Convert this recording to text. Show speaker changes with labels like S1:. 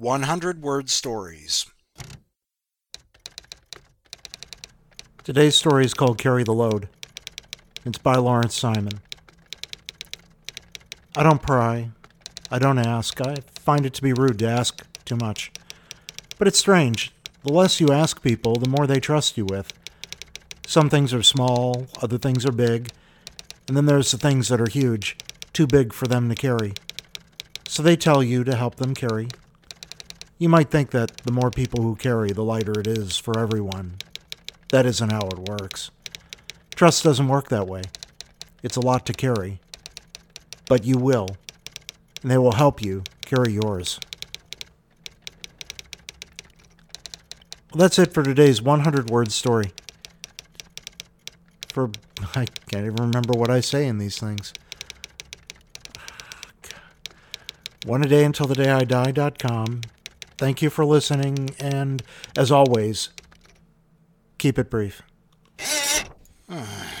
S1: 100 Word Stories.
S2: Today's story is called Carry the Load. It's by Lawrence Simon. I don't pry. I don't ask. I find it to be rude to ask too much. But it's strange. The less you ask people, the more they trust you with. Some things are small, other things are big, and then there's the things that are huge, too big for them to carry. So they tell you to help them carry. You might think that the more people who carry, the lighter it is for everyone. That isn't how it works. Trust doesn't work that way. It's a lot to carry. But you will, and they will help you carry yours. Well, that's it for today's 100 word story. For, I can't even remember what I say in these things. One a day until the day I die.com. Thank you for listening, and as always, keep it brief.